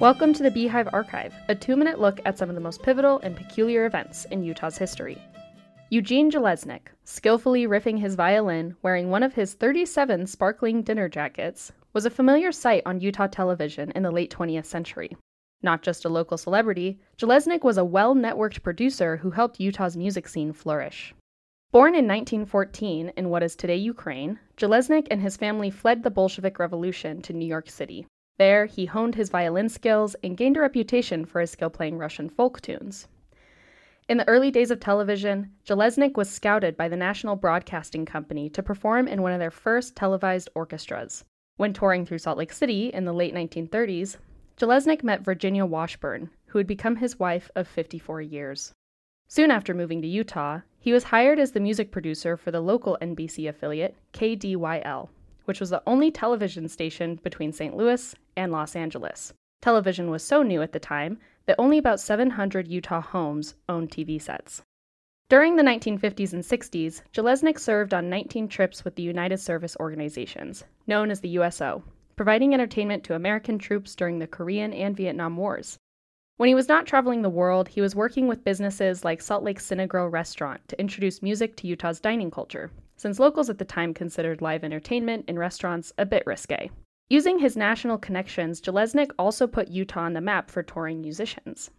Welcome to the Beehive Archive, a two minute look at some of the most pivotal and peculiar events in Utah's history. Eugene Jelesnik, skillfully riffing his violin wearing one of his 37 sparkling dinner jackets, was a familiar sight on Utah television in the late 20th century. Not just a local celebrity, Jelesnik was a well networked producer who helped Utah's music scene flourish. Born in 1914 in what is today Ukraine, Jelesnik and his family fled the Bolshevik Revolution to New York City. There, he honed his violin skills and gained a reputation for his skill playing Russian folk tunes. In the early days of television, Jelesnik was scouted by the National Broadcasting Company to perform in one of their first televised orchestras. When touring through Salt Lake City in the late 1930s, Jelesnik met Virginia Washburn, who would become his wife of 54 years. Soon after moving to Utah, he was hired as the music producer for the local NBC affiliate, KDYL, which was the only television station between St. Louis and Los Angeles. Television was so new at the time that only about 700 Utah homes owned TV sets. During the 1950s and 60s, Jelesnik served on 19 trips with the United Service Organizations, known as the USO, providing entertainment to American troops during the Korean and Vietnam Wars. When he was not traveling the world, he was working with businesses like Salt Lake Cinegrill Restaurant to introduce music to Utah's dining culture, since locals at the time considered live entertainment in restaurants a bit risque. Using his national connections, Jelesnik also put Utah on the map for touring musicians.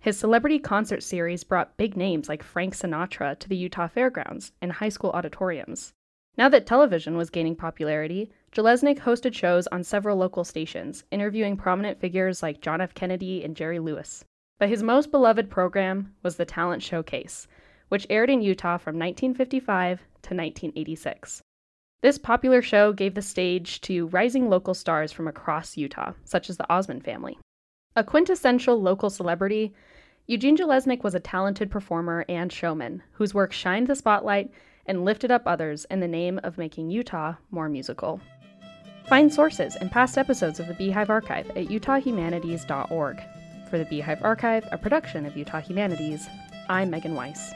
His celebrity concert series brought big names like Frank Sinatra to the Utah Fairgrounds and high school auditoriums. Now that television was gaining popularity, Jelesnik hosted shows on several local stations, interviewing prominent figures like John F. Kennedy and Jerry Lewis. But his most beloved program was the Talent Showcase, which aired in Utah from 1955 to 1986. This popular show gave the stage to rising local stars from across Utah, such as the Osmond family. A quintessential local celebrity, Eugene Jelesnik was a talented performer and showman whose work shined the spotlight and lifted up others in the name of making Utah more musical. Find sources and past episodes of the Beehive Archive at utahhumanities.org. For the Beehive Archive, a production of Utah Humanities, I'm Megan Weiss.